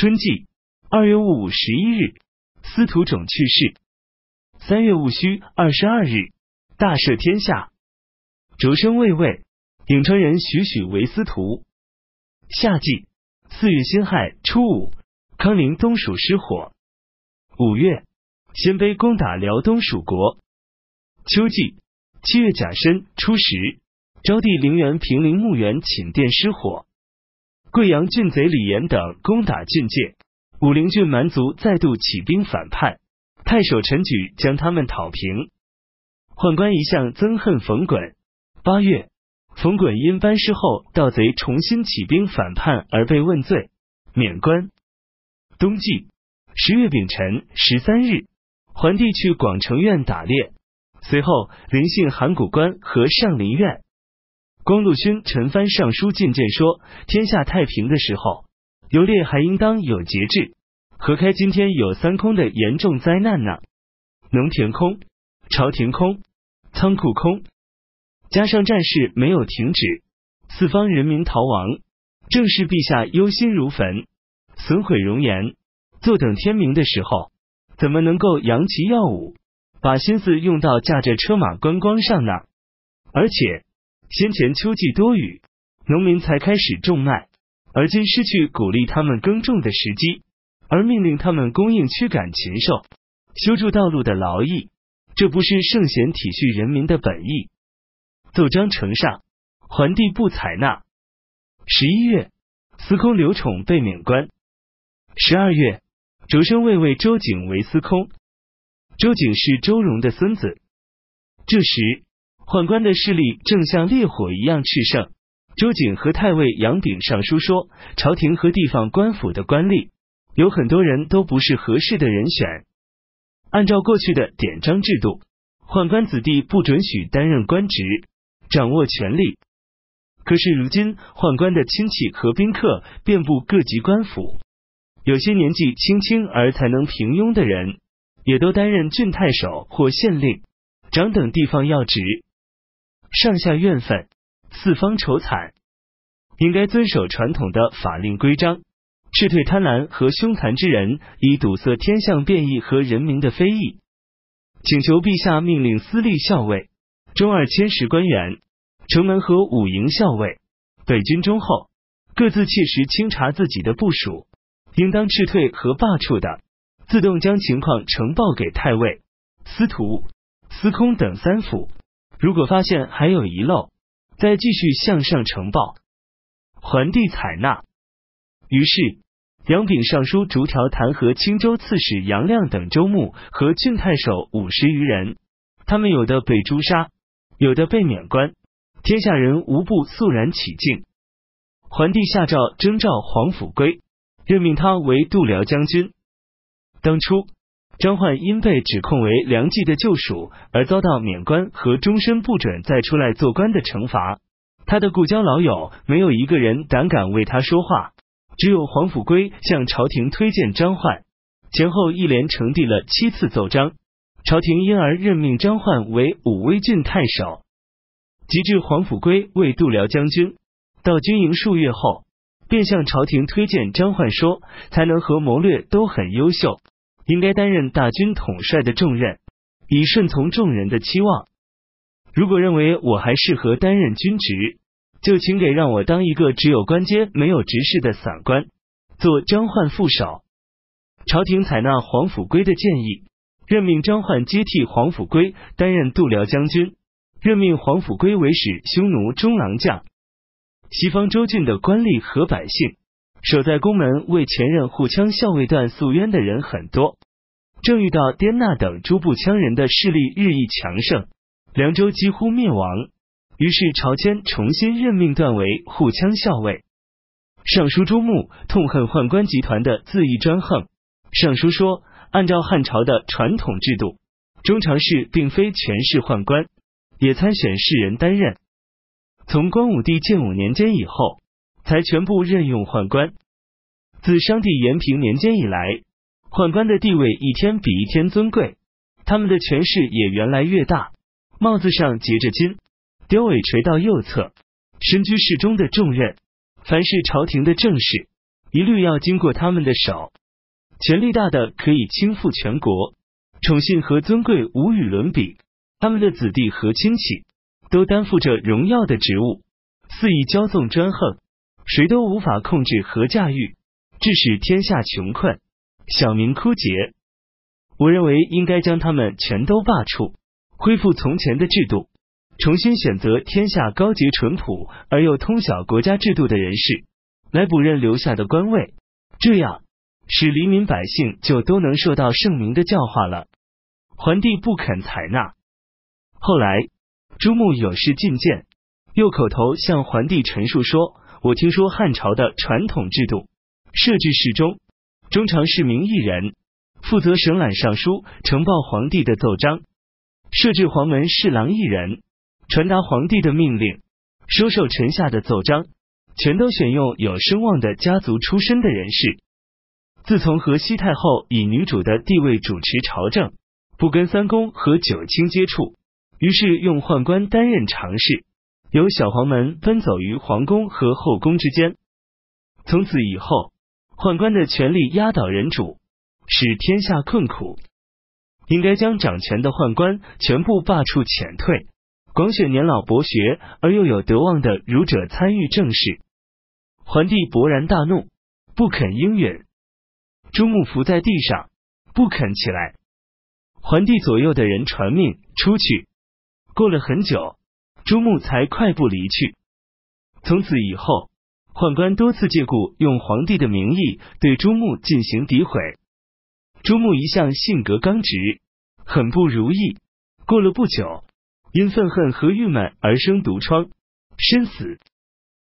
春季二月戊午十一日，司徒种去世。三月戊戌二十二日，大赦天下。擢升卫尉，颍川人许许为司徒。夏季四月辛亥初五，康陵东蜀失火。五月，鲜卑攻打辽东蜀国。秋季七月甲申初十，昭帝陵园平陵墓园寝殿失火。贵阳郡贼李严等攻打郡界，武陵郡蛮族再度起兵反叛，太守陈举将他们讨平。宦官一向憎恨冯衮。八月，冯衮因班师后盗贼重新起兵反叛而被问罪，免官。冬季十月丙辰十三日，桓帝去广成院打猎，随后临幸函谷关和上林苑。光禄勋陈蕃上书进谏说：“天下太平的时候，游猎还应当有节制，何开今天有三空的严重灾难呢？农田空，朝廷空，仓库空，加上战事没有停止，四方人民逃亡，正是陛下忧心如焚，损毁容颜，坐等天明的时候，怎么能够扬旗耀武，把心思用到驾着车马观光上呢？而且。”先前秋季多雨，农民才开始种麦，而今失去鼓励他们耕种的时机，而命令他们供应驱赶禽兽、修筑道路的劳役，这不是圣贤体恤人民的本意。奏章呈上，桓帝不采纳。十一月，司空刘宠被免官。十二月，擢升卫尉周景为司空。周景是周荣的孙子。这时。宦官的势力正像烈火一样炽盛。周景和太尉杨炳上书说，朝廷和地方官府的官吏有很多人都不是合适的人选。按照过去的典章制度，宦官子弟不准许担任官职，掌握权力。可是如今，宦官的亲戚和宾客遍布各级官府，有些年纪轻轻而才能平庸的人，也都担任郡太守或县令长等地方要职。上下怨愤，四方愁惨，应该遵守传统的法令规章，斥退贪婪和凶残之人，以堵塞天象变异和人民的非议。请求陛下命令司隶校尉、中二千石官员、城门和五营校尉、北军中后，各自切实清查自己的部署，应当斥退和罢黜的，自动将情况呈报给太尉、司徒、司空等三府。如果发现还有遗漏，再继续向上呈报。桓帝采纳。于是杨炳上书逐条弹劾青州刺史杨亮等州牧和郡太守五十余人，他们有的被诛杀，有的被免官，天下人无不肃然起敬。桓帝下诏征召黄甫归，任命他为度辽将军。当初。张焕因被指控为梁冀的救赎而遭到免官和终身不准再出来做官的惩罚，他的故交老友没有一个人胆敢为他说话，只有黄甫圭向朝廷推荐张焕，前后一连呈递了七次奏章，朝廷因而任命张焕为武威郡太守，及至黄甫圭为度辽将军，到军营数月后，便向朝廷推荐张焕说，才能和谋略都很优秀。应该担任大军统帅的重任，以顺从众人的期望。如果认为我还适合担任军职，就请给让我当一个只有官阶没有职事的散官，做张焕副手。朝廷采纳黄甫圭的建议，任命张焕接替黄甫圭担任度辽将军，任命黄甫圭为使匈奴中郎将。西方州郡的官吏和百姓。守在宫门为前任护羌校尉段诉冤的人很多，正遇到滇纳等诸部羌人的势力日益强盛，凉州几乎灭亡。于是朝迁重新任命段为护羌校尉。尚书朱穆痛恨宦官集团的恣意专横。尚书说，按照汉朝的传统制度，中常侍并非全是宦官，也参选士人担任。从光武帝建武年间以后。才全部任用宦官。自商帝延平年间以来，宦官的地位一天比一天尊贵，他们的权势也越来越大。帽子上结着金，雕尾垂到右侧，身居侍中的重任。凡是朝廷的政事，一律要经过他们的手。权力大的可以倾覆全国，宠信和尊贵无与伦比。他们的子弟和亲戚都担负着荣耀的职务，肆意骄纵专横，谁都无法控制和驾驭，致使天下穷困，小民枯竭。我认为应该将他们全都罢黜，恢复从前的制度，重新选择天下高洁淳朴而又通晓国家制度的人士来补任留下的官位，这样使黎民百姓就都能受到圣明的教化了。桓帝不肯采纳。后来，朱穆有事进谏，又口头向桓帝陈述说：“我听说汉朝的传统制度，设置侍中，中常是名一人，负责审览尚书，呈报皇帝的奏章；设置黄门侍郎一人，传达皇帝的命令，收受臣下的奏章，全都选用有声望的家族出身的人士。自从河西太后以女主的地位主持朝政，不跟三公和九卿接触。”于是用宦官担任常侍，由小黄门奔走于皇宫和后宫之间。从此以后，宦官的权力压倒人主，使天下困苦。应该将掌权的宦官全部罢黜遣退，广选年老博学而又有德望的儒者参与政事。桓帝勃然大怒，不肯应允。朱穆伏在地上，不肯起来。桓帝左右的人传命出去。过了很久，朱穆才快步离去。从此以后，宦官多次借故用皇帝的名义对朱穆进行诋毁。朱穆一向性格刚直，很不如意。过了不久，因愤恨和郁闷而生毒疮，身死。